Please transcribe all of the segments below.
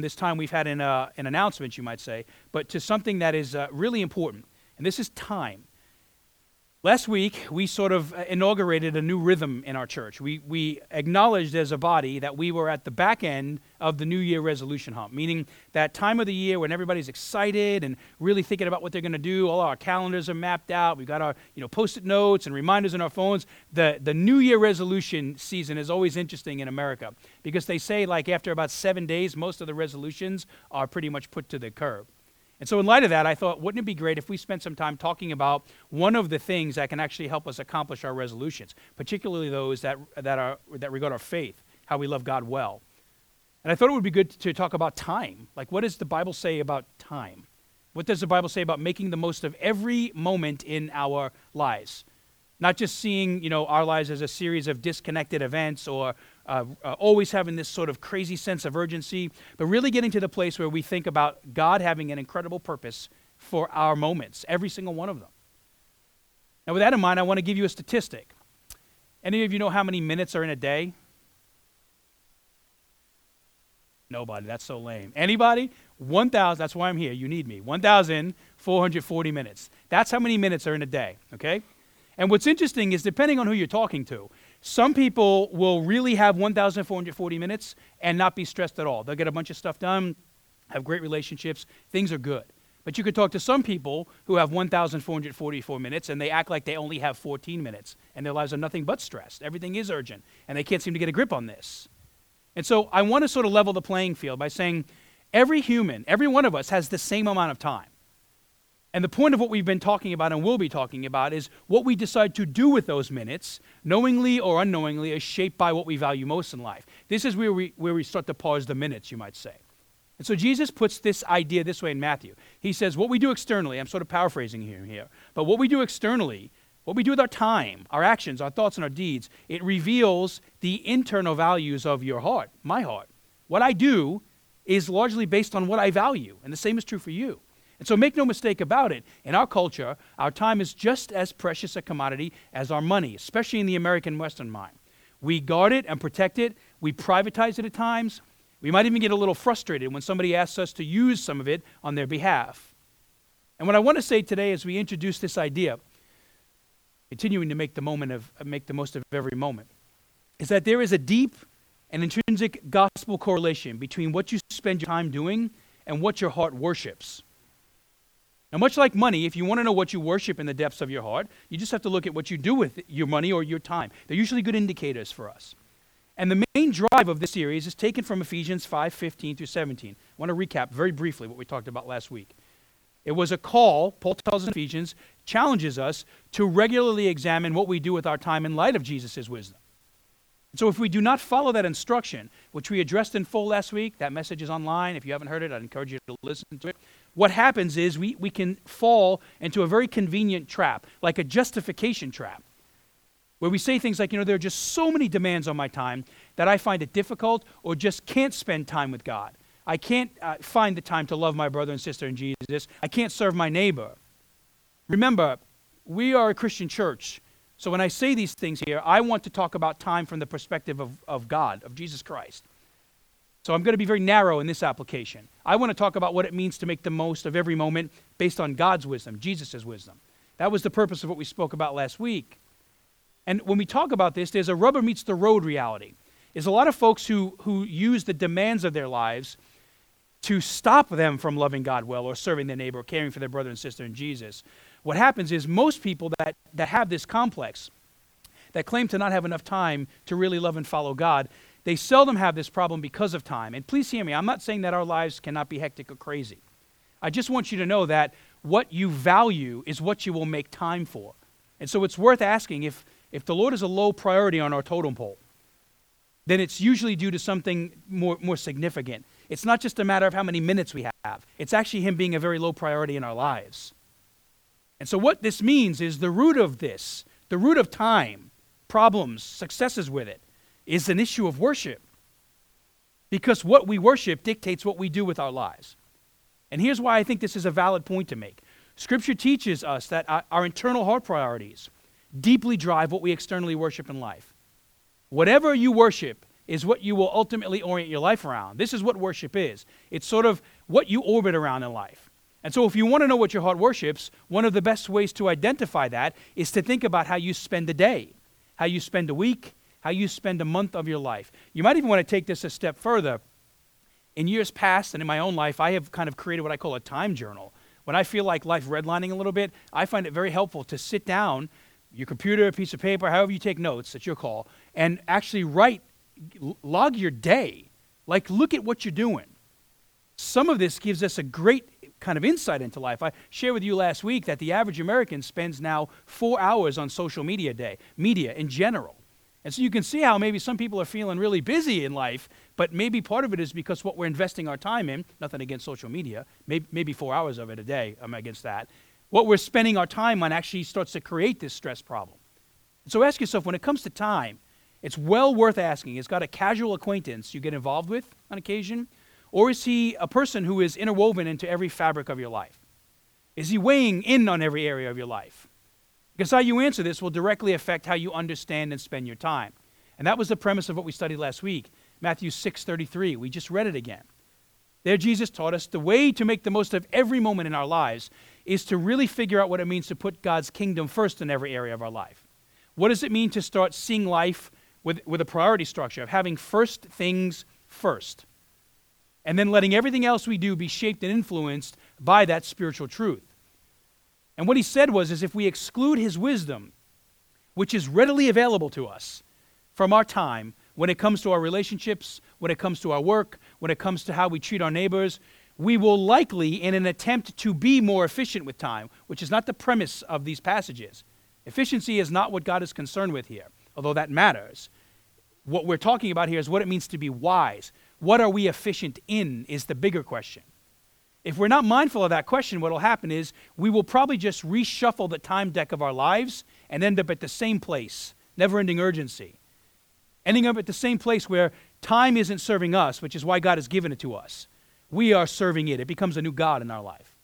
this time we've had an, uh, an announcement, you might say, but to something that is uh, really important, and this is time. Last week, we sort of uh, inaugurated a new rhythm in our church. We, we acknowledged as a body that we were at the back end of the New Year resolution hump, meaning that time of the year when everybody's excited and really thinking about what they're going to do. All our calendars are mapped out. We've got our you know, post it notes and reminders in our phones. The, the New Year resolution season is always interesting in America because they say, like, after about seven days, most of the resolutions are pretty much put to the curb. And so, in light of that, I thought, wouldn't it be great if we spent some time talking about one of the things that can actually help us accomplish our resolutions, particularly those that, that, are, that regard our faith, how we love God well. And I thought it would be good to talk about time. Like, what does the Bible say about time? What does the Bible say about making the most of every moment in our lives? Not just seeing, you know, our lives as a series of disconnected events or uh, uh, always having this sort of crazy sense of urgency, but really getting to the place where we think about God having an incredible purpose for our moments, every single one of them. Now, with that in mind, I want to give you a statistic. Any of you know how many minutes are in a day? Nobody. That's so lame. Anybody? 1,000. That's why I'm here. You need me. 1,440 minutes. That's how many minutes are in a day, okay? And what's interesting is depending on who you're talking to, some people will really have 1,440 minutes and not be stressed at all. They'll get a bunch of stuff done, have great relationships, things are good. But you could talk to some people who have 1,444 minutes and they act like they only have 14 minutes and their lives are nothing but stressed. Everything is urgent and they can't seem to get a grip on this. And so I want to sort of level the playing field by saying every human, every one of us has the same amount of time. And the point of what we've been talking about and will be talking about is what we decide to do with those minutes, knowingly or unknowingly, is shaped by what we value most in life. This is where we, where we start to pause the minutes, you might say. And so Jesus puts this idea this way in Matthew. He says, What we do externally, I'm sort of paraphrasing him here, but what we do externally, what we do with our time, our actions, our thoughts, and our deeds, it reveals the internal values of your heart, my heart. What I do is largely based on what I value, and the same is true for you. And so make no mistake about it, in our culture, our time is just as precious a commodity as our money, especially in the American Western mind. We guard it and protect it, we privatize it at times. We might even get a little frustrated when somebody asks us to use some of it on their behalf. And what I want to say today as we introduce this idea, continuing to make the moment of make the most of every moment, is that there is a deep and intrinsic gospel correlation between what you spend your time doing and what your heart worships. Now, much like money, if you want to know what you worship in the depths of your heart, you just have to look at what you do with your money or your time. They're usually good indicators for us. And the main drive of this series is taken from Ephesians 5 15 through 17. I want to recap very briefly what we talked about last week. It was a call, Paul tells in Ephesians, challenges us to regularly examine what we do with our time in light of Jesus' wisdom. So if we do not follow that instruction, which we addressed in full last week, that message is online. If you haven't heard it, I'd encourage you to listen to it what happens is we, we can fall into a very convenient trap, like a justification trap, where we say things like, you know, there are just so many demands on my time that I find it difficult or just can't spend time with God. I can't uh, find the time to love my brother and sister in Jesus. I can't serve my neighbor. Remember, we are a Christian church. So when I say these things here, I want to talk about time from the perspective of, of God, of Jesus Christ. So I'm going to be very narrow in this application. I want to talk about what it means to make the most of every moment based on God's wisdom, Jesus' wisdom. That was the purpose of what we spoke about last week. And when we talk about this, there's a rubber meets the road reality. There's a lot of folks who, who use the demands of their lives to stop them from loving God well or serving their neighbor or caring for their brother and sister in Jesus. What happens is most people that, that have this complex, that claim to not have enough time to really love and follow God, they seldom have this problem because of time. And please hear me, I'm not saying that our lives cannot be hectic or crazy. I just want you to know that what you value is what you will make time for. And so it's worth asking if, if the Lord is a low priority on our totem pole, then it's usually due to something more, more significant. It's not just a matter of how many minutes we have, it's actually Him being a very low priority in our lives. And so, what this means is the root of this, the root of time, problems, successes with it, is an issue of worship. Because what we worship dictates what we do with our lives. And here's why I think this is a valid point to make Scripture teaches us that our internal heart priorities deeply drive what we externally worship in life. Whatever you worship is what you will ultimately orient your life around. This is what worship is. It's sort of what you orbit around in life. And so, if you want to know what your heart worships, one of the best ways to identify that is to think about how you spend a day, how you spend a week, how you spend a month of your life. You might even want to take this a step further. In years past and in my own life, I have kind of created what I call a time journal. When I feel like life redlining a little bit, I find it very helpful to sit down, your computer, a piece of paper, however you take notes, that's your call, and actually write, log your day. Like, look at what you're doing. Some of this gives us a great kind of insight into life. I shared with you last week that the average American spends now four hours on social media day, media in general. And so you can see how maybe some people are feeling really busy in life, but maybe part of it is because what we're investing our time in, nothing against social media, maybe, maybe four hours of it a day, I'm against that. What we're spending our time on actually starts to create this stress problem. So ask yourself when it comes to time, it's well worth asking. Is God a casual acquaintance you get involved with on occasion? Or is he a person who is interwoven into every fabric of your life? Is he weighing in on every area of your life? Because how you answer this will directly affect how you understand and spend your time. And that was the premise of what we studied last week, Matthew 6:33. We just read it again. There Jesus taught us the way to make the most of every moment in our lives is to really figure out what it means to put God's kingdom first in every area of our life. What does it mean to start seeing life with, with a priority structure of having first things first? And then letting everything else we do be shaped and influenced by that spiritual truth. And what he said was is if we exclude his wisdom, which is readily available to us from our time when it comes to our relationships, when it comes to our work, when it comes to how we treat our neighbors, we will likely, in an attempt to be more efficient with time, which is not the premise of these passages. Efficiency is not what God is concerned with here, although that matters. What we're talking about here is what it means to be wise. What are we efficient in is the bigger question. If we're not mindful of that question, what will happen is we will probably just reshuffle the time deck of our lives and end up at the same place, never ending urgency. Ending up at the same place where time isn't serving us, which is why God has given it to us. We are serving it. It becomes a new God in our life.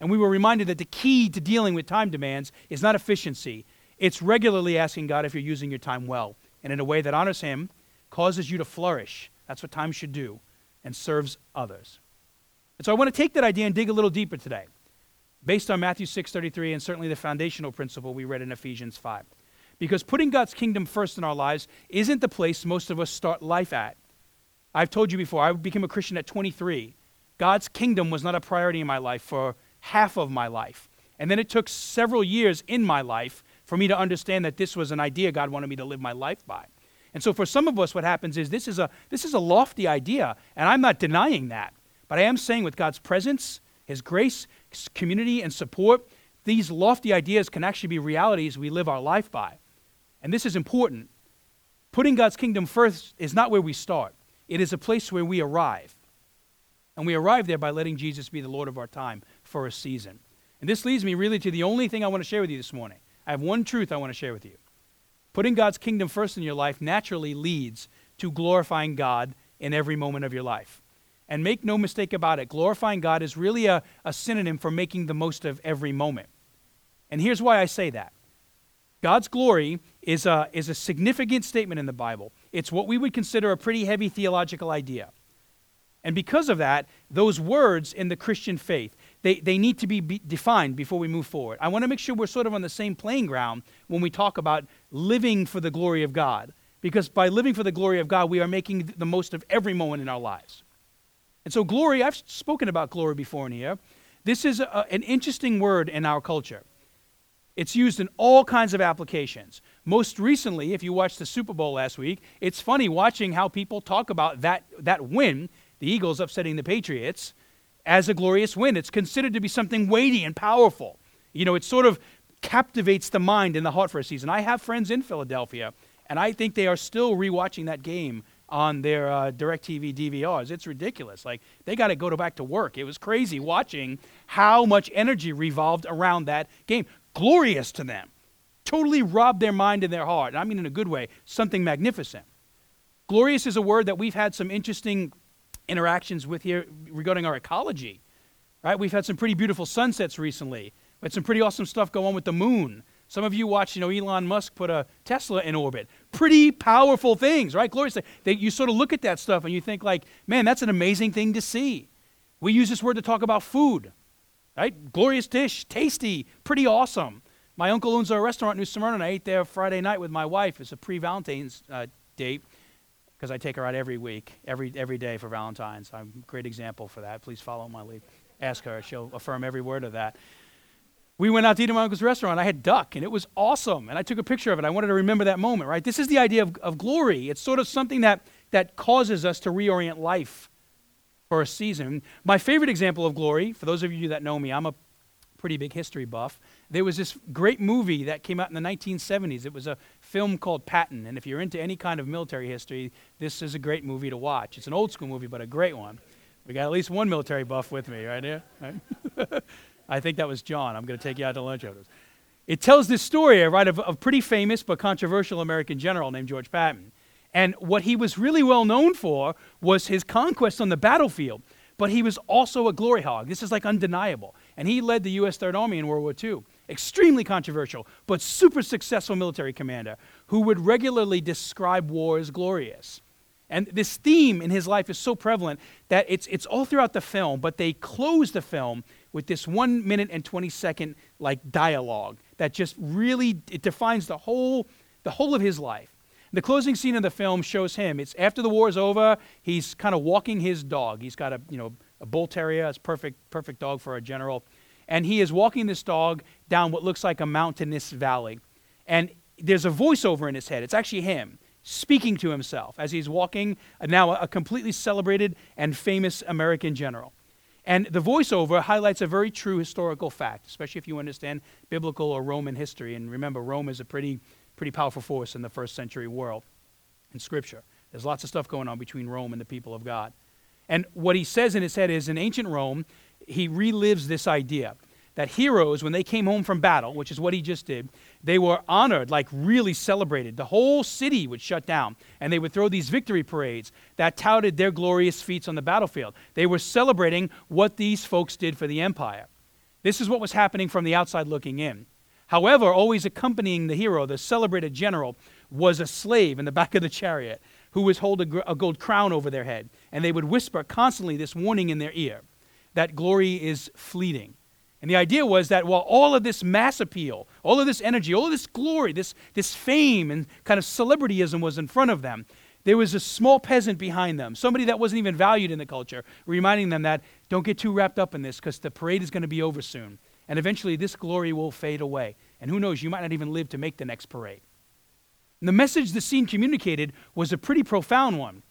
And we were reminded that the key to dealing with time demands is not efficiency, it's regularly asking God if you're using your time well and in a way that honors Him, causes you to flourish. That's what time should do, and serves others. And so I want to take that idea and dig a little deeper today, based on Matthew 6:33 and certainly the foundational principle we read in Ephesians 5. Because putting God's kingdom first in our lives isn't the place most of us start life at. I've told you before, I became a Christian at 23. God's kingdom was not a priority in my life for half of my life. And then it took several years in my life for me to understand that this was an idea God wanted me to live my life by. And so for some of us, what happens is this is a, this is a lofty idea, and I'm not denying that. But I am saying with God's presence, His grace, His community, and support, these lofty ideas can actually be realities we live our life by. And this is important. Putting God's kingdom first is not where we start, it is a place where we arrive. And we arrive there by letting Jesus be the Lord of our time for a season. And this leads me really to the only thing I want to share with you this morning. I have one truth I want to share with you. Putting God's kingdom first in your life naturally leads to glorifying God in every moment of your life. And make no mistake about it, glorifying God is really a, a synonym for making the most of every moment. And here's why I say that God's glory is a, is a significant statement in the Bible. It's what we would consider a pretty heavy theological idea. And because of that, those words in the Christian faith, they, they need to be, be defined before we move forward. I want to make sure we're sort of on the same playing ground when we talk about living for the glory of God. Because by living for the glory of God, we are making the most of every moment in our lives. And so, glory, I've spoken about glory before in here. This is a, an interesting word in our culture. It's used in all kinds of applications. Most recently, if you watched the Super Bowl last week, it's funny watching how people talk about that, that win, the Eagles upsetting the Patriots, as a glorious win. It's considered to be something weighty and powerful. You know, it sort of captivates the mind and the heart for a season. I have friends in Philadelphia, and I think they are still rewatching that game on their uh, DirecTV DVRs. It's ridiculous. Like they got to go to back to work. It was crazy watching how much energy revolved around that game. Glorious to them. Totally robbed their mind and their heart. And I mean in a good way, something magnificent. Glorious is a word that we've had some interesting interactions with here regarding our ecology. Right? We've had some pretty beautiful sunsets recently. We had some pretty awesome stuff go on with the moon. Some of you watched, you know, Elon Musk put a Tesla in orbit. Pretty powerful things, right? Glorious. That you sort of look at that stuff and you think like, man, that's an amazing thing to see. We use this word to talk about food, right? Glorious dish, tasty, pretty awesome. My uncle owns a restaurant in New Smyrna, and I ate there Friday night with my wife. It's a pre-Valentine's uh, date because I take her out every week, every every day for Valentine's. I'm a great example for that. Please follow my lead. Ask her; she'll affirm every word of that. We went out to eat at my uncle's restaurant. I had duck, and it was awesome. And I took a picture of it. I wanted to remember that moment, right? This is the idea of, of glory. It's sort of something that, that causes us to reorient life for a season. My favorite example of glory, for those of you that know me, I'm a pretty big history buff. There was this great movie that came out in the 1970s. It was a film called Patton. And if you're into any kind of military history, this is a great movie to watch. It's an old school movie, but a great one. We got at least one military buff with me right here. Right? I think that was John. I'm going to take you out to lunch after this. It tells this story, right, of a pretty famous but controversial American general named George Patton. And what he was really well known for was his conquest on the battlefield. But he was also a glory hog. This is like undeniable. And he led the U.S. Third Army in World War II. Extremely controversial, but super successful military commander who would regularly describe war as glorious. And this theme in his life is so prevalent that it's, it's all throughout the film, but they close the film with this one minute and 20 second like dialogue that just really it defines the whole the whole of his life. The closing scene of the film shows him. It's after the war is over he's kind of walking his dog. He's got a you know a bull terrier it's perfect perfect dog for a general. And he is walking this dog down what looks like a mountainous valley. And there's a voiceover in his head. It's actually him speaking to himself as he's walking now a completely celebrated and famous american general and the voiceover highlights a very true historical fact, especially if you understand biblical or Roman history. And remember, Rome is a pretty, pretty powerful force in the first century world in Scripture. There's lots of stuff going on between Rome and the people of God. And what he says in his head is in ancient Rome, he relives this idea that heroes, when they came home from battle, which is what he just did, they were honored, like really celebrated. The whole city would shut down, and they would throw these victory parades that touted their glorious feats on the battlefield. They were celebrating what these folks did for the empire. This is what was happening from the outside looking in. However, always accompanying the hero, the celebrated general, was a slave in the back of the chariot who was holding a gold crown over their head. And they would whisper constantly this warning in their ear that glory is fleeting and the idea was that while all of this mass appeal, all of this energy, all of this glory, this, this fame and kind of celebrityism was in front of them, there was a small peasant behind them, somebody that wasn't even valued in the culture, reminding them that don't get too wrapped up in this because the parade is going to be over soon. And eventually this glory will fade away. And who knows, you might not even live to make the next parade. And the message the scene communicated was a pretty profound one.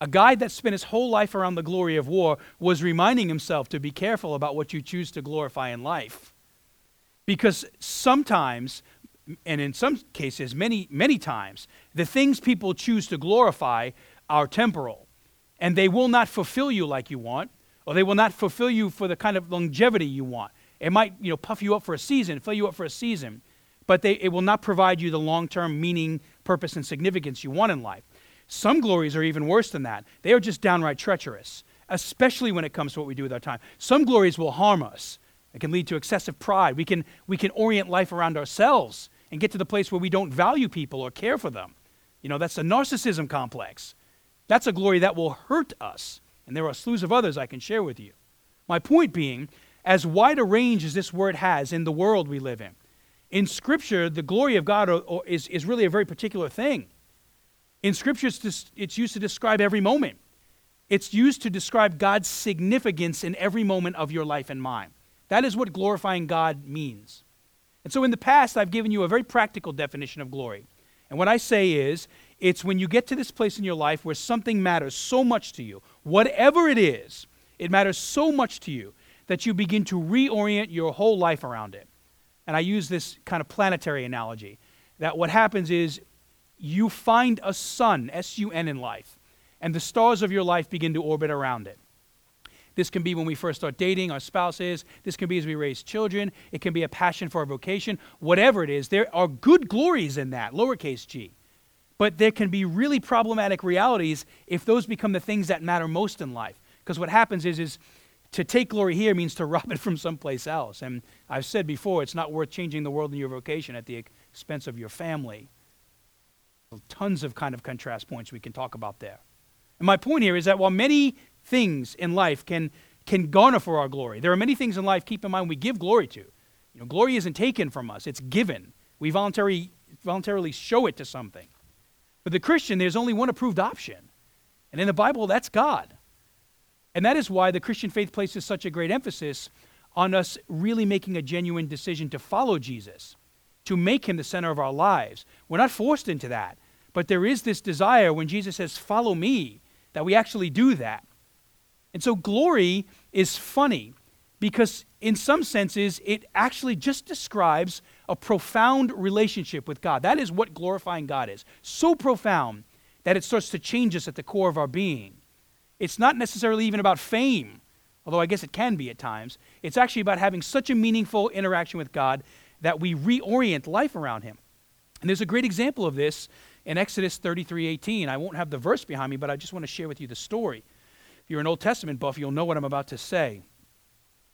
A guy that spent his whole life around the glory of war was reminding himself to be careful about what you choose to glorify in life. Because sometimes, and in some cases, many, many times, the things people choose to glorify are temporal. And they will not fulfill you like you want, or they will not fulfill you for the kind of longevity you want. It might, you know, puff you up for a season, fill you up for a season, but they, it will not provide you the long-term meaning, purpose, and significance you want in life. Some glories are even worse than that. They are just downright treacherous, especially when it comes to what we do with our time. Some glories will harm us. It can lead to excessive pride. We can, we can orient life around ourselves and get to the place where we don't value people or care for them. You know, that's a narcissism complex. That's a glory that will hurt us. And there are slews of others I can share with you. My point being, as wide a range as this word has in the world we live in, in Scripture, the glory of God is, is really a very particular thing. In Scripture, it's, it's used to describe every moment. It's used to describe God's significance in every moment of your life and mine. That is what glorifying God means. And so in the past, I've given you a very practical definition of glory. And what I say is, it's when you get to this place in your life where something matters so much to you, whatever it is, it matters so much to you that you begin to reorient your whole life around it. And I use this kind of planetary analogy that what happens is you find a sun, S U N, in life, and the stars of your life begin to orbit around it. This can be when we first start dating our spouses. This can be as we raise children. It can be a passion for a vocation. Whatever it is, there are good glories in that, lowercase g. But there can be really problematic realities if those become the things that matter most in life. Because what happens is, is to take glory here means to rob it from someplace else. And I've said before, it's not worth changing the world in your vocation at the expense of your family Tons of kind of contrast points we can talk about there. And my point here is that while many things in life can, can garner for our glory, there are many things in life, keep in mind, we give glory to. You know, glory isn't taken from us, it's given. We voluntarily, voluntarily show it to something. For the Christian, there's only one approved option. And in the Bible, that's God. And that is why the Christian faith places such a great emphasis on us really making a genuine decision to follow Jesus, to make him the center of our lives. We're not forced into that. But there is this desire when Jesus says, Follow me, that we actually do that. And so glory is funny because, in some senses, it actually just describes a profound relationship with God. That is what glorifying God is. So profound that it starts to change us at the core of our being. It's not necessarily even about fame, although I guess it can be at times. It's actually about having such a meaningful interaction with God that we reorient life around Him. And there's a great example of this in Exodus 33:18. I won't have the verse behind me, but I just want to share with you the story. If you're an Old Testament buff, you'll know what I'm about to say.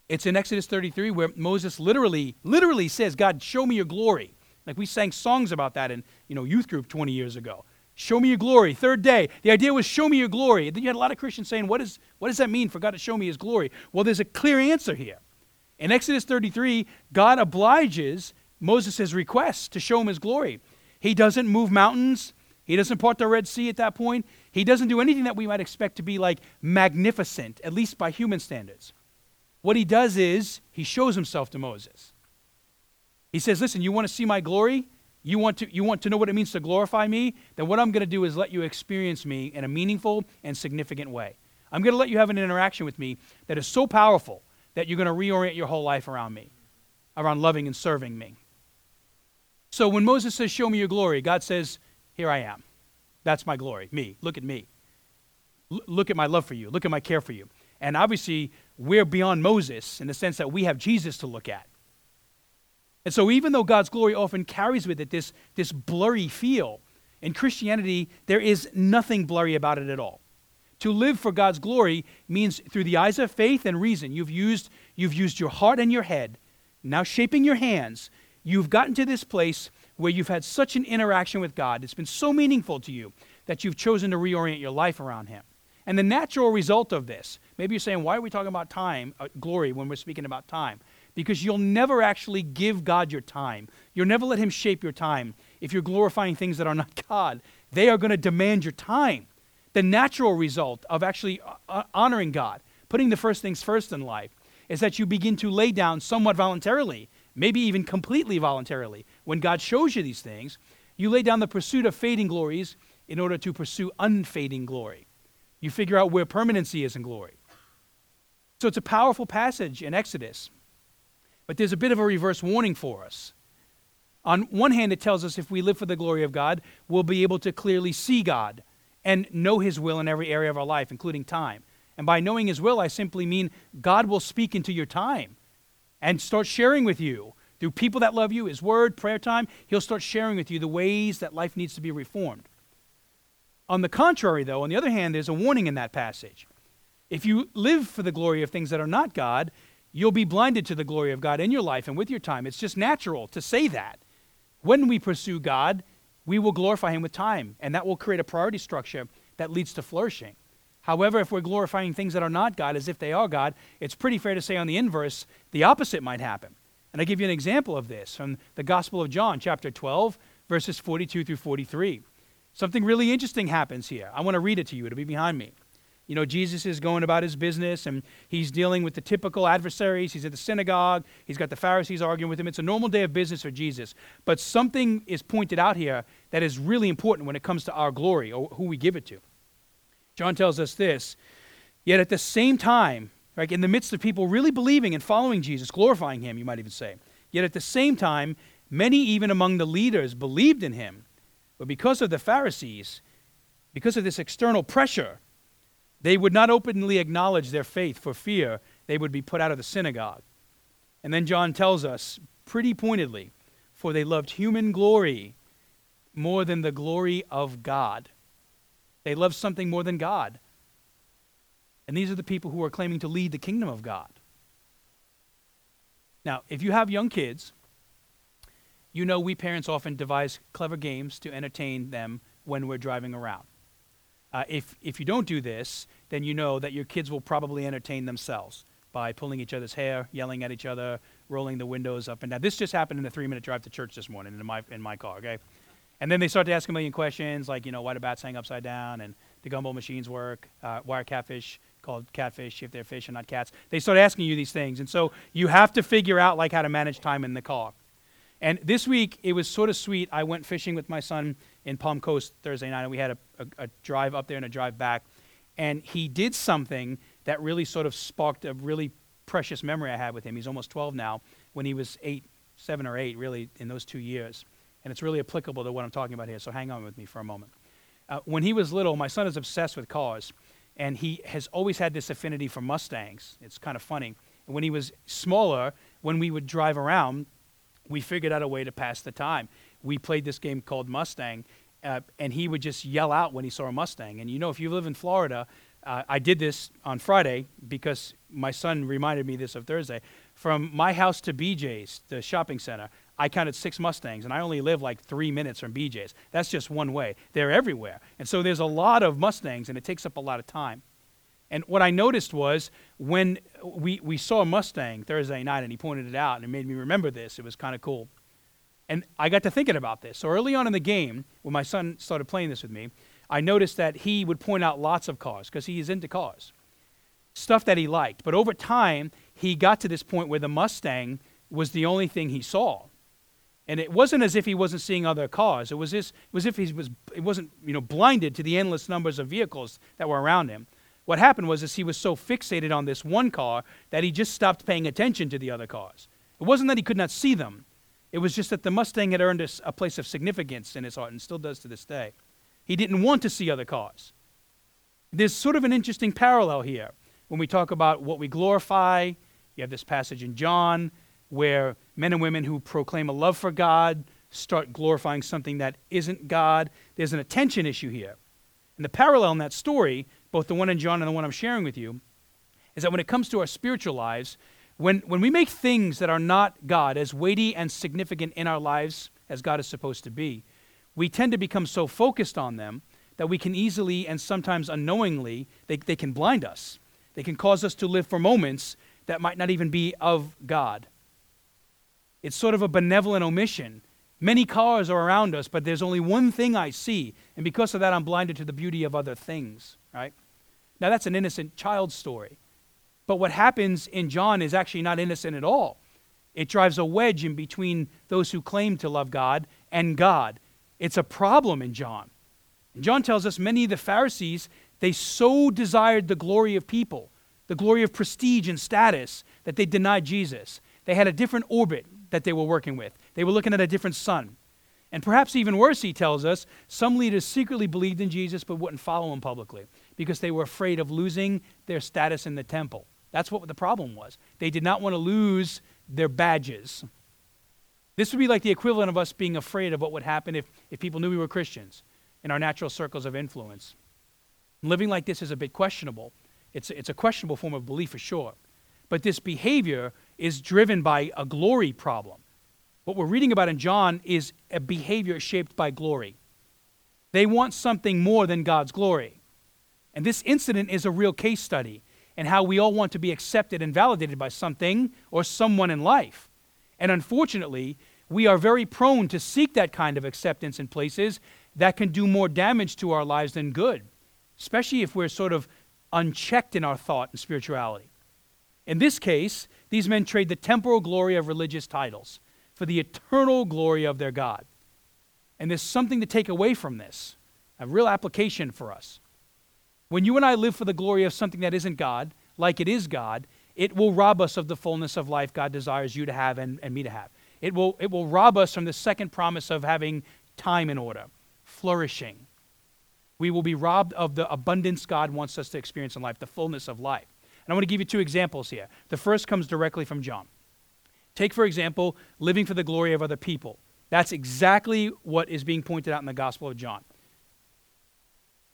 It's in Exodus 33 where Moses literally, literally says, God, show me your glory. Like we sang songs about that in, you know, youth group 20 years ago. Show me your glory. Third day. The idea was show me your glory. Then you had a lot of Christians saying, what, is, what does that mean for God to show me his glory? Well, there's a clear answer here. In Exodus 33, God obliges Moses' request to show him his glory. He doesn't move mountains. He doesn't part the Red Sea at that point. He doesn't do anything that we might expect to be like magnificent, at least by human standards. What he does is he shows himself to Moses. He says, Listen, you want to see my glory? You want to, you want to know what it means to glorify me? Then what I'm going to do is let you experience me in a meaningful and significant way. I'm going to let you have an interaction with me that is so powerful that you're going to reorient your whole life around me, around loving and serving me. So when Moses says, Show me your glory, God says, Here I am. That's my glory, me. Look at me. L- look at my love for you. Look at my care for you. And obviously, we're beyond Moses in the sense that we have Jesus to look at. And so, even though God's glory often carries with it this, this blurry feel, in Christianity, there is nothing blurry about it at all. To live for God's glory means through the eyes of faith and reason. You've used, you've used your heart and your head, now shaping your hands you've gotten to this place where you've had such an interaction with God, it's been so meaningful to you that you've chosen to reorient your life around Him. And the natural result of this, maybe you're saying, why are we talking about time, uh, glory, when we're speaking about time? Because you'll never actually give God your time. You'll never let Him shape your time if you're glorifying things that are not God. They are going to demand your time. The natural result of actually uh, uh, honoring God, putting the first things first in life, is that you begin to lay down somewhat voluntarily maybe even completely voluntarily. When God shows you these things, you lay down the pursuit of fading glories in order to pursue unfading glory. You figure out where permanency is in glory. So it's a powerful passage in Exodus. But there's a bit of a reverse warning for us. On one hand, it tells us if we live for the glory of God, we'll be able to clearly see God and know His will in every area of our life, including time. And by knowing His will, I simply mean God will speak into your time and start sharing with you through people that love you, His Word, prayer time. He'll start sharing with you the ways that life needs to be reformed. On the contrary, though, on the other hand, there's a warning in that passage. If you live for the glory of things that are not God, you'll be blinded to the glory of God in your life and with your time. It's just natural to say that. When we pursue God, we will glorify Him with time, and that will create a priority structure that leads to flourishing. However, if we're glorifying things that are not God as if they are God, it's pretty fair to say on the inverse, the opposite might happen. And I give you an example of this from the Gospel of John, chapter 12, verses 42 through 43. Something really interesting happens here. I want to read it to you. It'll be behind me. You know, Jesus is going about his business and he's dealing with the typical adversaries. He's at the synagogue. He's got the Pharisees arguing with him. It's a normal day of business for Jesus. But something is pointed out here that is really important when it comes to our glory or who we give it to. John tells us this Yet at the same time, right, in the midst of people really believing and following Jesus, glorifying him, you might even say, yet at the same time, many even among the leaders believed in him. But because of the Pharisees, because of this external pressure, they would not openly acknowledge their faith for fear they would be put out of the synagogue. And then John tells us pretty pointedly, for they loved human glory more than the glory of God. They loved something more than God. And these are the people who are claiming to lead the kingdom of God. Now, if you have young kids you know we parents often devise clever games to entertain them when we're driving around. Uh, if, if you don't do this, then you know that your kids will probably entertain themselves by pulling each other's hair, yelling at each other, rolling the windows up and down. This just happened in the three minute drive to church this morning in my, in my car, okay? And then they start to ask a million questions like, you know, why do bats hang upside down and the gumball machines work? Uh, why are catfish called catfish if they're fish and not cats? They start asking you these things. And so you have to figure out like how to manage time in the car. And this week, it was sort of sweet. I went fishing with my son in Palm Coast Thursday night, and we had a, a, a drive up there and a drive back. And he did something that really sort of sparked a really precious memory I had with him. He's almost 12 now. When he was eight, seven or eight, really, in those two years. And it's really applicable to what I'm talking about here, so hang on with me for a moment. Uh, when he was little, my son is obsessed with cars, and he has always had this affinity for Mustangs. It's kind of funny. When he was smaller, when we would drive around, we figured out a way to pass the time. We played this game called Mustang, uh, and he would just yell out when he saw a Mustang. And you know, if you live in Florida, uh, I did this on Friday because my son reminded me this of Thursday. From my house to BJ's, the shopping center, I counted six Mustangs, and I only live like three minutes from BJ's. That's just one way. They're everywhere. And so there's a lot of Mustangs, and it takes up a lot of time. And what I noticed was when we, we saw a Mustang Thursday night, and he pointed it out, and it made me remember this. It was kind of cool. And I got to thinking about this. So early on in the game, when my son started playing this with me, I noticed that he would point out lots of cars because he is into cars, stuff that he liked. But over time, he got to this point where the Mustang was the only thing he saw. And it wasn't as if he wasn't seeing other cars. It was, as, it was if he was, it wasn't you know, blinded to the endless numbers of vehicles that were around him. What happened was is he was so fixated on this one car that he just stopped paying attention to the other cars. It wasn't that he could not see them. It was just that the Mustang had earned a, a place of significance in his heart and still does to this day. He didn't want to see other cars. There's sort of an interesting parallel here when we talk about what we glorify. You have this passage in John where men and women who proclaim a love for God start glorifying something that isn't God. There's an attention issue here. And the parallel in that story, both the one in John and the one I'm sharing with you, is that when it comes to our spiritual lives, when, when we make things that are not God as weighty and significant in our lives as God is supposed to be, we tend to become so focused on them that we can easily and sometimes unknowingly, they, they can blind us. They can cause us to live for moments that might not even be of God. It's sort of a benevolent omission. Many cars are around us, but there's only one thing I see, and because of that, I'm blinded to the beauty of other things, right? Now, that's an innocent child story. But what happens in John is actually not innocent at all. It drives a wedge in between those who claim to love God and God. It's a problem in John. And John tells us many of the Pharisees, they so desired the glory of people, the glory of prestige and status, that they denied Jesus. They had a different orbit that they were working with, they were looking at a different sun. And perhaps even worse, he tells us, some leaders secretly believed in Jesus but wouldn't follow him publicly because they were afraid of losing their status in the temple. That's what the problem was. They did not want to lose their badges. This would be like the equivalent of us being afraid of what would happen if, if people knew we were Christians in our natural circles of influence. Living like this is a bit questionable. It's, it's a questionable form of belief for sure. But this behavior is driven by a glory problem. What we're reading about in John is a behavior shaped by glory. They want something more than God's glory. And this incident is a real case study in how we all want to be accepted and validated by something or someone in life. And unfortunately, we are very prone to seek that kind of acceptance in places that can do more damage to our lives than good, especially if we're sort of unchecked in our thought and spirituality. In this case, these men trade the temporal glory of religious titles for the eternal glory of their God. And there's something to take away from this, a real application for us. When you and I live for the glory of something that isn't God, like it is God, it will rob us of the fullness of life God desires you to have and, and me to have. It will, it will rob us from the second promise of having time in order, flourishing. We will be robbed of the abundance God wants us to experience in life, the fullness of life. And I want to give you two examples here. The first comes directly from John. Take, for example, living for the glory of other people. That's exactly what is being pointed out in the Gospel of John.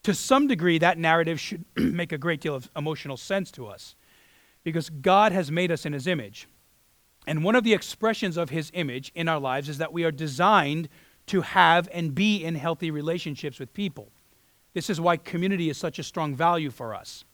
To some degree, that narrative should make a great deal of emotional sense to us because God has made us in his image. And one of the expressions of his image in our lives is that we are designed to have and be in healthy relationships with people. This is why community is such a strong value for us.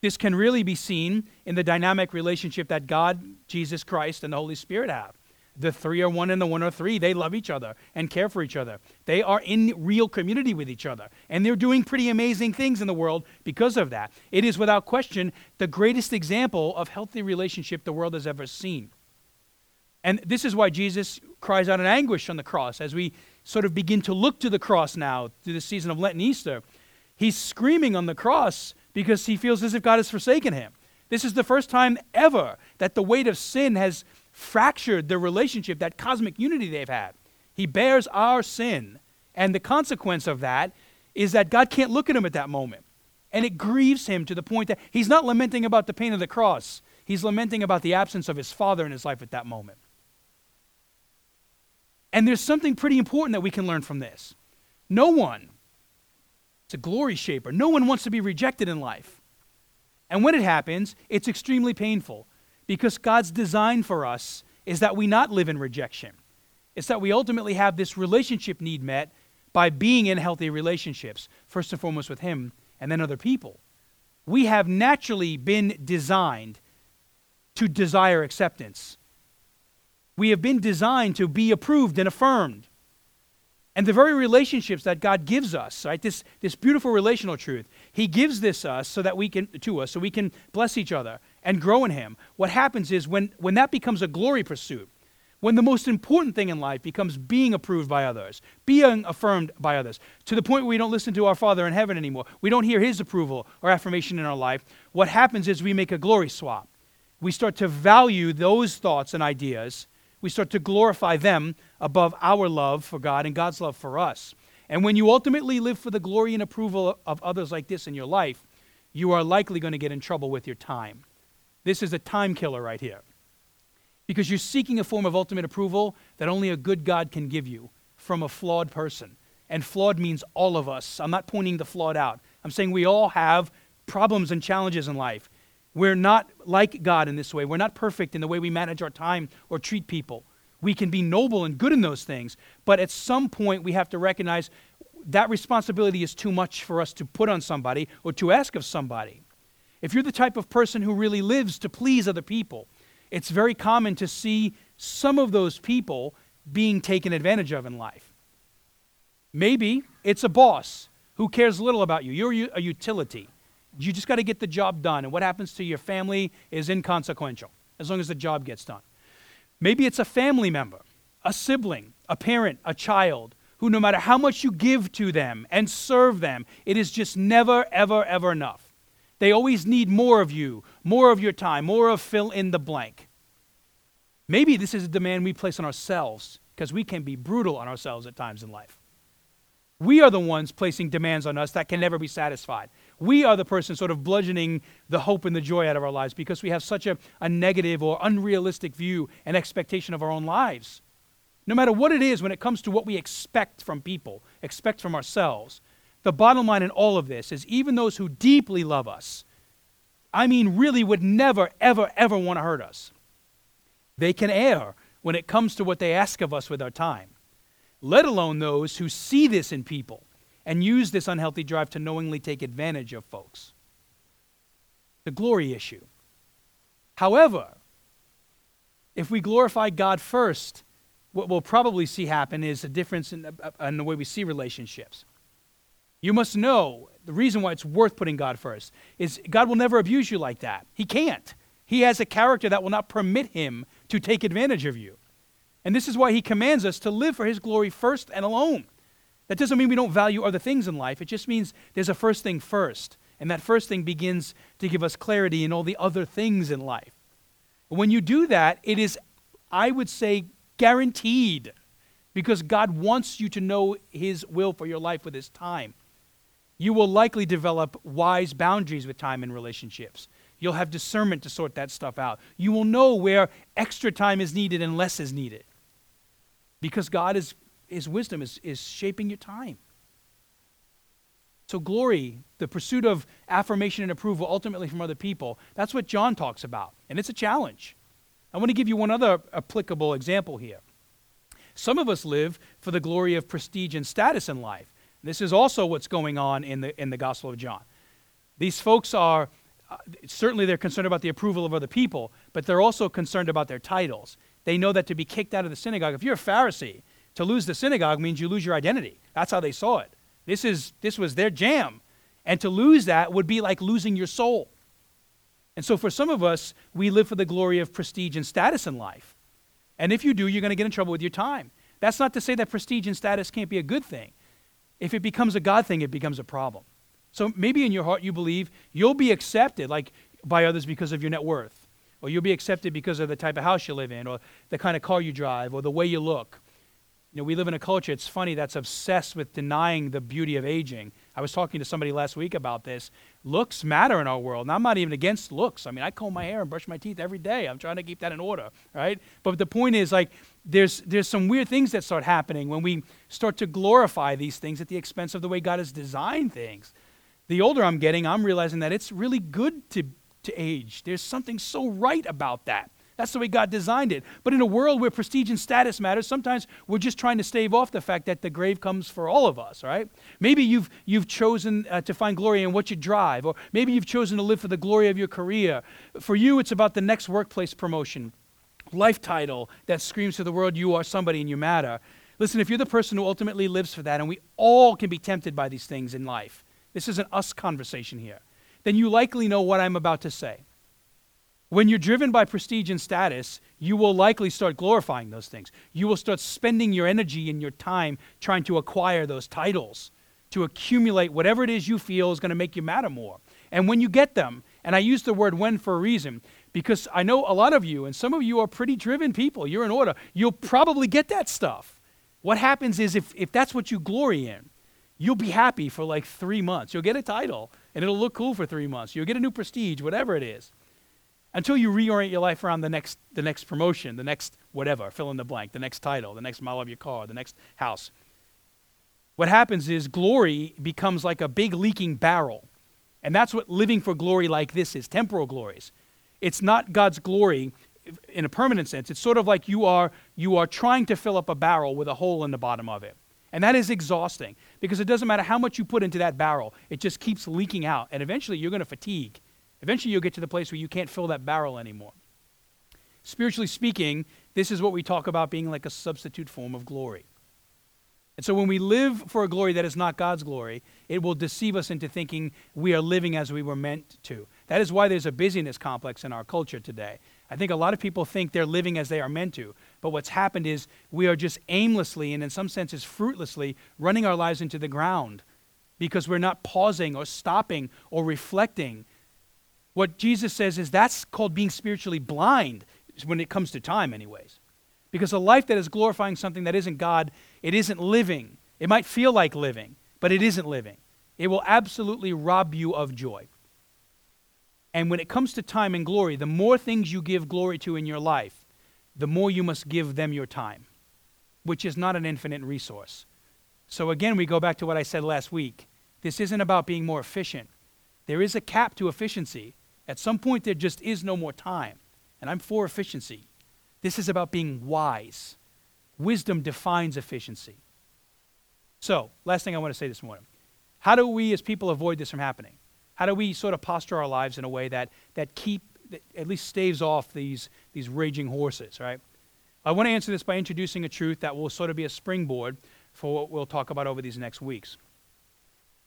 This can really be seen in the dynamic relationship that God, Jesus Christ, and the Holy Spirit have. The three are one and the one are three. They love each other and care for each other. They are in real community with each other. And they're doing pretty amazing things in the world because of that. It is without question the greatest example of healthy relationship the world has ever seen. And this is why Jesus cries out in anguish on the cross as we sort of begin to look to the cross now through the season of Lent and Easter. He's screaming on the cross because he feels as if God has forsaken him. This is the first time ever that the weight of sin has fractured the relationship, that cosmic unity they've had. He bears our sin, and the consequence of that is that God can't look at him at that moment. And it grieves him to the point that he's not lamenting about the pain of the cross, he's lamenting about the absence of his father in his life at that moment. And there's something pretty important that we can learn from this. No one, it's a glory shaper, no one wants to be rejected in life. And when it happens, it's extremely painful because God's design for us is that we not live in rejection. It's that we ultimately have this relationship need met by being in healthy relationships, first and foremost with Him and then other people. We have naturally been designed to desire acceptance. We have been designed to be approved and affirmed. And the very relationships that God gives us, right, this, this beautiful relational truth, He gives this us so that we can to us, so we can bless each other and grow in Him. What happens is when, when that becomes a glory pursuit, when the most important thing in life becomes being approved by others, being affirmed by others, to the point where we don't listen to our Father in heaven anymore, we don't hear His approval or affirmation in our life, what happens is we make a glory swap. We start to value those thoughts and ideas we start to glorify them above our love for God and God's love for us. And when you ultimately live for the glory and approval of others like this in your life, you are likely going to get in trouble with your time. This is a time killer right here. Because you're seeking a form of ultimate approval that only a good God can give you from a flawed person. And flawed means all of us. I'm not pointing the flawed out. I'm saying we all have problems and challenges in life. We're not like God in this way. We're not perfect in the way we manage our time or treat people. We can be noble and good in those things, but at some point we have to recognize that responsibility is too much for us to put on somebody or to ask of somebody. If you're the type of person who really lives to please other people, it's very common to see some of those people being taken advantage of in life. Maybe it's a boss who cares little about you. You're a utility. You just got to get the job done, and what happens to your family is inconsequential as long as the job gets done. Maybe it's a family member, a sibling, a parent, a child who, no matter how much you give to them and serve them, it is just never, ever, ever enough. They always need more of you, more of your time, more of fill in the blank. Maybe this is a demand we place on ourselves because we can be brutal on ourselves at times in life. We are the ones placing demands on us that can never be satisfied we are the person sort of bludgeoning the hope and the joy out of our lives because we have such a, a negative or unrealistic view and expectation of our own lives. No matter what it is when it comes to what we expect from people, expect from ourselves, the bottom line in all of this is even those who deeply love us, I mean, really would never, ever, ever want to hurt us, they can err when it comes to what they ask of us with our time, let alone those who see this in people and use this unhealthy drive to knowingly take advantage of folks. The glory issue. However, if we glorify God first, what we'll probably see happen is a difference in, uh, in, the way we see relationships. You must know the reason why it's worth putting God first is God will never abuse you like that. He can't. He has a character that will not permit him to take advantage of you. And this is why he commands us to live for his glory first and alone. That doesn't mean we don't value other things in life. It just means there's a first thing first. And that first thing begins to give us clarity in all the other things in life. When you do that, it is, I would say, guaranteed because God wants you to know His will for your life with His time. You will likely develop wise boundaries with time in relationships. You'll have discernment to sort that stuff out. You will know where extra time is needed and less is needed because God is his wisdom is, is shaping your time. So, glory, the pursuit of affirmation and approval ultimately from other people, that's what John talks about. And it's a challenge. I want to give you one other applicable example here. Some of us live for the glory of prestige and status in life. This is also what's going on in the, in the Gospel of John. These folks are, uh, certainly they're concerned about the approval of other people, but they're also concerned about their titles. They know that to be kicked out of the synagogue, if you're a Pharisee, to lose the synagogue means you lose your identity. That's how they saw it. This, is, this was their jam. And to lose that would be like losing your soul. And so for some of us, we live for the glory of prestige and status in life. And if you do, you're going to get in trouble with your time. That's not to say that prestige and status can't be a good thing. If it becomes a God thing, it becomes a problem. So maybe in your heart you believe you'll be accepted like by others because of your net worth, or you'll be accepted because of the type of house you live in, or the kind of car you drive, or the way you look, you know, we live in a culture, it's funny, that's obsessed with denying the beauty of aging. I was talking to somebody last week about this. Looks matter in our world. And I'm not even against looks. I mean, I comb my hair and brush my teeth every day. I'm trying to keep that in order, right? But the point is, like, there's, there's some weird things that start happening when we start to glorify these things at the expense of the way God has designed things. The older I'm getting, I'm realizing that it's really good to, to age. There's something so right about that. That's the way God designed it. But in a world where prestige and status matters, sometimes we're just trying to stave off the fact that the grave comes for all of us, right? Maybe you've, you've chosen uh, to find glory in what you drive, or maybe you've chosen to live for the glory of your career. For you, it's about the next workplace promotion, life title that screams to the world, you are somebody and you matter. Listen, if you're the person who ultimately lives for that, and we all can be tempted by these things in life, this is an us conversation here, then you likely know what I'm about to say. When you're driven by prestige and status, you will likely start glorifying those things. You will start spending your energy and your time trying to acquire those titles, to accumulate whatever it is you feel is going to make you matter more. And when you get them, and I use the word when for a reason, because I know a lot of you, and some of you are pretty driven people, you're in order, you'll probably get that stuff. What happens is if, if that's what you glory in, you'll be happy for like three months. You'll get a title, and it'll look cool for three months. You'll get a new prestige, whatever it is until you reorient your life around the next, the next promotion, the next whatever, fill in the blank, the next title, the next model of your car, the next house. What happens is glory becomes like a big leaking barrel. And that's what living for glory like this is temporal glories. It's not God's glory in a permanent sense. It's sort of like you are, you are trying to fill up a barrel with a hole in the bottom of it. And that is exhausting because it doesn't matter how much you put into that barrel, it just keeps leaking out. And eventually you're going to fatigue Eventually, you'll get to the place where you can't fill that barrel anymore. Spiritually speaking, this is what we talk about being like a substitute form of glory. And so, when we live for a glory that is not God's glory, it will deceive us into thinking we are living as we were meant to. That is why there's a busyness complex in our culture today. I think a lot of people think they're living as they are meant to. But what's happened is we are just aimlessly and, in some senses, fruitlessly running our lives into the ground because we're not pausing or stopping or reflecting what Jesus says is that's called being spiritually blind when it comes to time, anyways. Because a life that is glorifying something that isn't God, it isn't living. It might feel like living, but it isn't living. It will absolutely rob you of joy. And when it comes to time and glory, the more things you give glory to in your life, the more you must give them your time, which is not an infinite resource. So again, we go back to what I said last week. This isn't about being more efficient. There is a cap to efficiency, at some point, there just is no more time. And I'm for efficiency. This is about being wise. Wisdom defines efficiency. So, last thing I want to say this morning how do we as people avoid this from happening? How do we sort of posture our lives in a way that, that keep, that at least staves off these, these raging horses, right? I want to answer this by introducing a truth that will sort of be a springboard for what we'll talk about over these next weeks.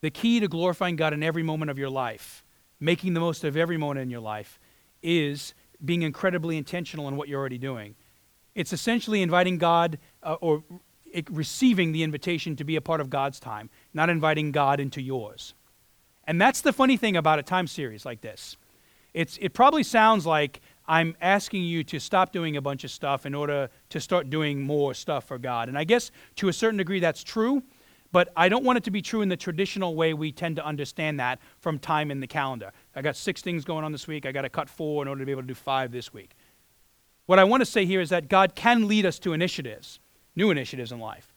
The key to glorifying God in every moment of your life making the most of every moment in your life is being incredibly intentional in what you're already doing. It's essentially inviting God uh, or receiving the invitation to be a part of God's time, not inviting God into yours. And that's the funny thing about a time series like this. It's, it probably sounds like I'm asking you to stop doing a bunch of stuff in order to start doing more stuff for God. And I guess to a certain degree that's true, but I don't want it to be true in the traditional way we tend to understand that from time in the calendar. I got six things going on this week. I got to cut four in order to be able to do five this week. What I want to say here is that God can lead us to initiatives, new initiatives in life.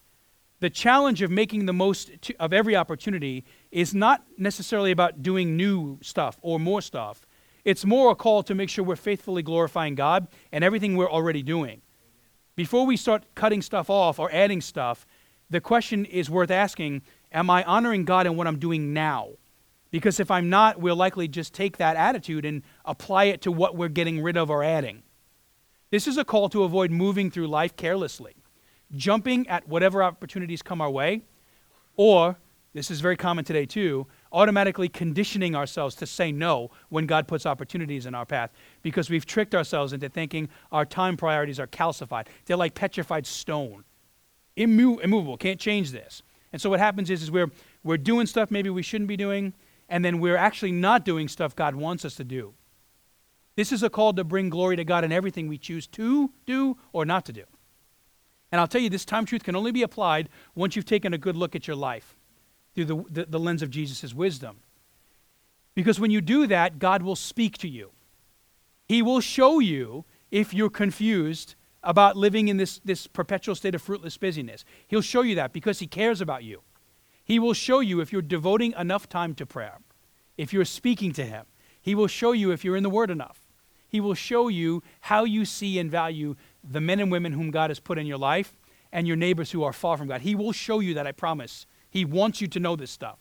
The challenge of making the most of every opportunity is not necessarily about doing new stuff or more stuff. It's more a call to make sure we're faithfully glorifying God and everything we're already doing. Before we start cutting stuff off or adding stuff, the question is worth asking Am I honoring God in what I'm doing now? Because if I'm not, we'll likely just take that attitude and apply it to what we're getting rid of or adding. This is a call to avoid moving through life carelessly, jumping at whatever opportunities come our way, or, this is very common today too, automatically conditioning ourselves to say no when God puts opportunities in our path because we've tricked ourselves into thinking our time priorities are calcified. They're like petrified stone, Immo- immovable, can't change this. And so what happens is, is we're, we're doing stuff maybe we shouldn't be doing, and then we're actually not doing stuff God wants us to do. This is a call to bring glory to God in everything we choose to do or not to do. And I'll tell you, this time truth can only be applied once you've taken a good look at your life through the, the, the lens of Jesus' wisdom. Because when you do that, God will speak to you. He will show you if you're confused about living in this, this perpetual state of fruitless busyness. He'll show you that because He cares about you. He will show you if you're devoting enough time to prayer, if you're speaking to Him. He will show you if you're in the Word enough. He will show you how you see and value the men and women whom God has put in your life and your neighbors who are far from God. He will show you that, I promise. He wants you to know this stuff.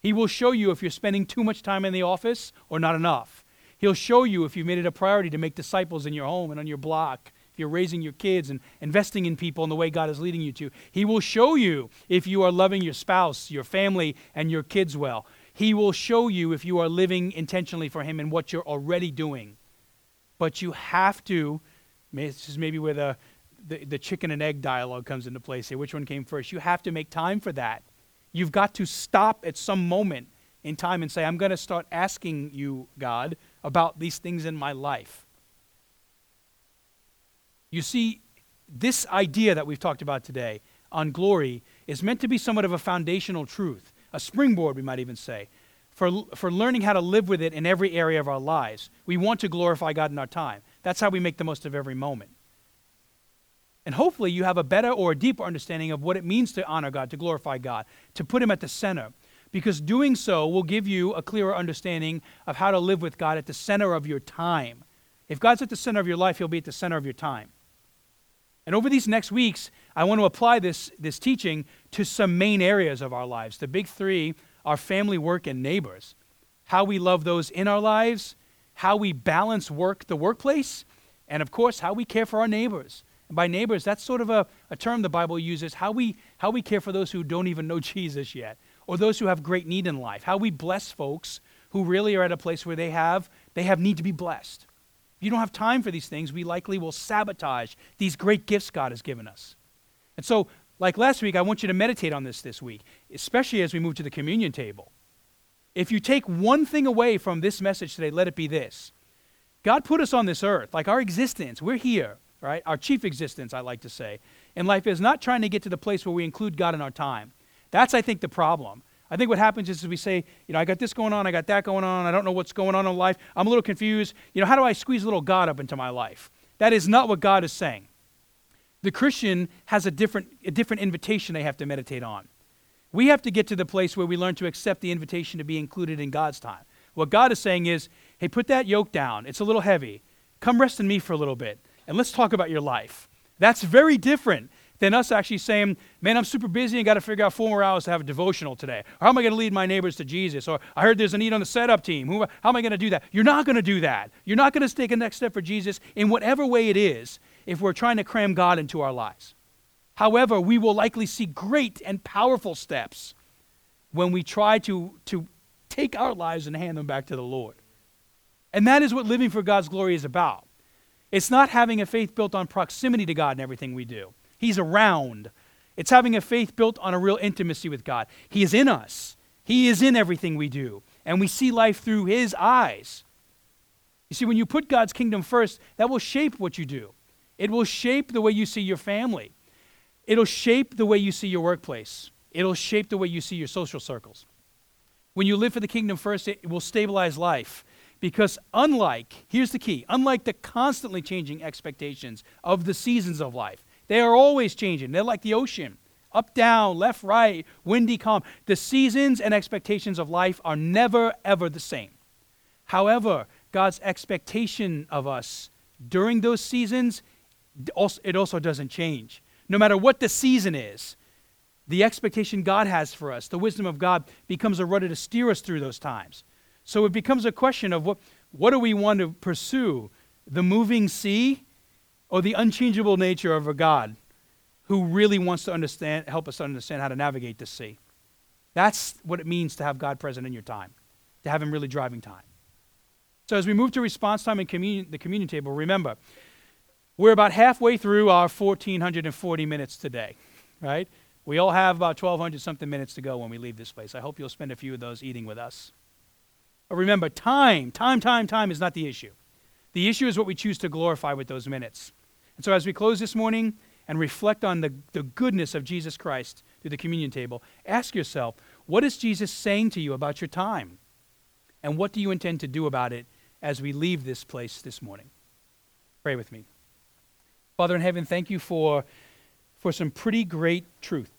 He will show you if you're spending too much time in the office or not enough. He'll show you if you've made it a priority to make disciples in your home and on your block, if you're raising your kids and investing in people in the way God is leading you to. He will show you if you are loving your spouse, your family, and your kids well. He will show you if you are living intentionally for Him and what you're already doing. But you have to, this is maybe where the, the, the chicken and egg dialogue comes into place here. Which one came first? You have to make time for that. You've got to stop at some moment in time and say, I'm going to start asking you, God, about these things in my life. You see, this idea that we've talked about today on glory is meant to be somewhat of a foundational truth, a springboard, we might even say, for, for learning how to live with it in every area of our lives. We want to glorify God in our time. That's how we make the most of every moment. And hopefully, you have a better or a deeper understanding of what it means to honor God, to glorify God, to put Him at the center. Because doing so will give you a clearer understanding of how to live with God at the center of your time. If God's at the center of your life, He'll be at the center of your time. And over these next weeks, I want to apply this, this teaching to some main areas of our lives. The big three are family, work, and neighbors. How we love those in our lives, how we balance work, the workplace, and of course, how we care for our neighbors. By neighbors, that's sort of a, a term the Bible uses how we, how we care for those who don't even know Jesus yet, or those who have great need in life, how we bless folks who really are at a place where they have, they have need to be blessed. If you don't have time for these things, we likely will sabotage these great gifts God has given us. And so, like last week, I want you to meditate on this this week, especially as we move to the communion table. If you take one thing away from this message today, let it be this God put us on this earth, like our existence, we're here right? Our chief existence, I like to say, in life is not trying to get to the place where we include God in our time. That's, I think, the problem. I think what happens is we say, you know, I got this going on, I got that going on, I don't know what's going on in life, I'm a little confused. You know, how do I squeeze a little God up into my life? That is not what God is saying. The Christian has a different, a different invitation they have to meditate on. We have to get to the place where we learn to accept the invitation to be included in God's time. What God is saying is, hey, put that yoke down. It's a little heavy. Come rest in me for a little bit and let's talk about your life. That's very different than us actually saying, man, I'm super busy and got to figure out four more hours to have a devotional today. Or how am I going to lead my neighbors to Jesus? Or I heard there's a need on the setup team. Who, how am I going to do that? You're not going to do that. You're not going to take a next step for Jesus in whatever way it is if we're trying to cram God into our lives. However, we will likely see great and powerful steps when we try to, to take our lives and hand them back to the Lord. And that is what living for God's glory is about. It's not having a faith built on proximity to God in everything we do. He's around. It's having a faith built on a real intimacy with God. He is in us, He is in everything we do. And we see life through His eyes. You see, when you put God's kingdom first, that will shape what you do. It will shape the way you see your family. It'll shape the way you see your workplace. It'll shape the way you see your social circles. When you live for the kingdom first, it will stabilize life. Because unlike, here's the key, unlike the constantly changing expectations of the seasons of life, they are always changing. They're like the ocean up, down, left, right, windy, calm. The seasons and expectations of life are never, ever the same. However, God's expectation of us during those seasons, it also doesn't change. No matter what the season is, the expectation God has for us, the wisdom of God, becomes a rudder to steer us through those times. So it becomes a question of what, what do we want to pursue? The moving sea or the unchangeable nature of a God who really wants to understand, help us understand how to navigate the sea? That's what it means to have God present in your time, to have Him really driving time. So as we move to response time and communion, the communion table, remember, we're about halfway through our 1,440 minutes today, right? We all have about 1,200 something minutes to go when we leave this place. I hope you'll spend a few of those eating with us. Remember, time, time, time, time is not the issue. The issue is what we choose to glorify with those minutes. And so as we close this morning and reflect on the, the goodness of Jesus Christ through the communion table, ask yourself, what is Jesus saying to you about your time? And what do you intend to do about it as we leave this place this morning? Pray with me. Father in heaven, thank you for, for some pretty great truth.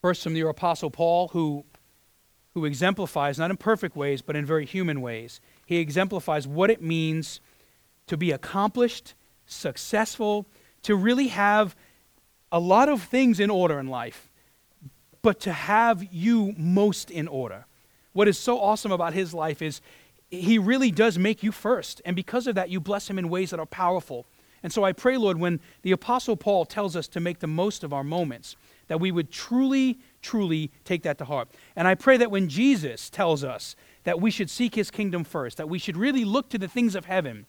First, from your Apostle Paul, who, who exemplifies, not in perfect ways, but in very human ways, he exemplifies what it means to be accomplished, successful, to really have a lot of things in order in life, but to have you most in order. What is so awesome about his life is he really does make you first. And because of that, you bless him in ways that are powerful. And so I pray, Lord, when the Apostle Paul tells us to make the most of our moments, that we would truly, truly take that to heart. And I pray that when Jesus tells us that we should seek his kingdom first, that we should really look to the things of heaven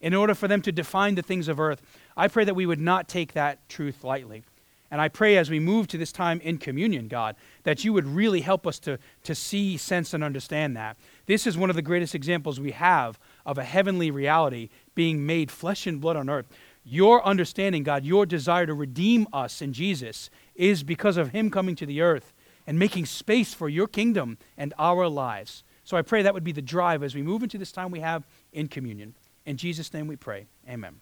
in order for them to define the things of earth, I pray that we would not take that truth lightly. And I pray as we move to this time in communion, God, that you would really help us to, to see, sense, and understand that. This is one of the greatest examples we have of a heavenly reality being made flesh and blood on earth. Your understanding, God, your desire to redeem us in Jesus is because of Him coming to the earth and making space for your kingdom and our lives. So I pray that would be the drive as we move into this time we have in communion. In Jesus' name we pray. Amen.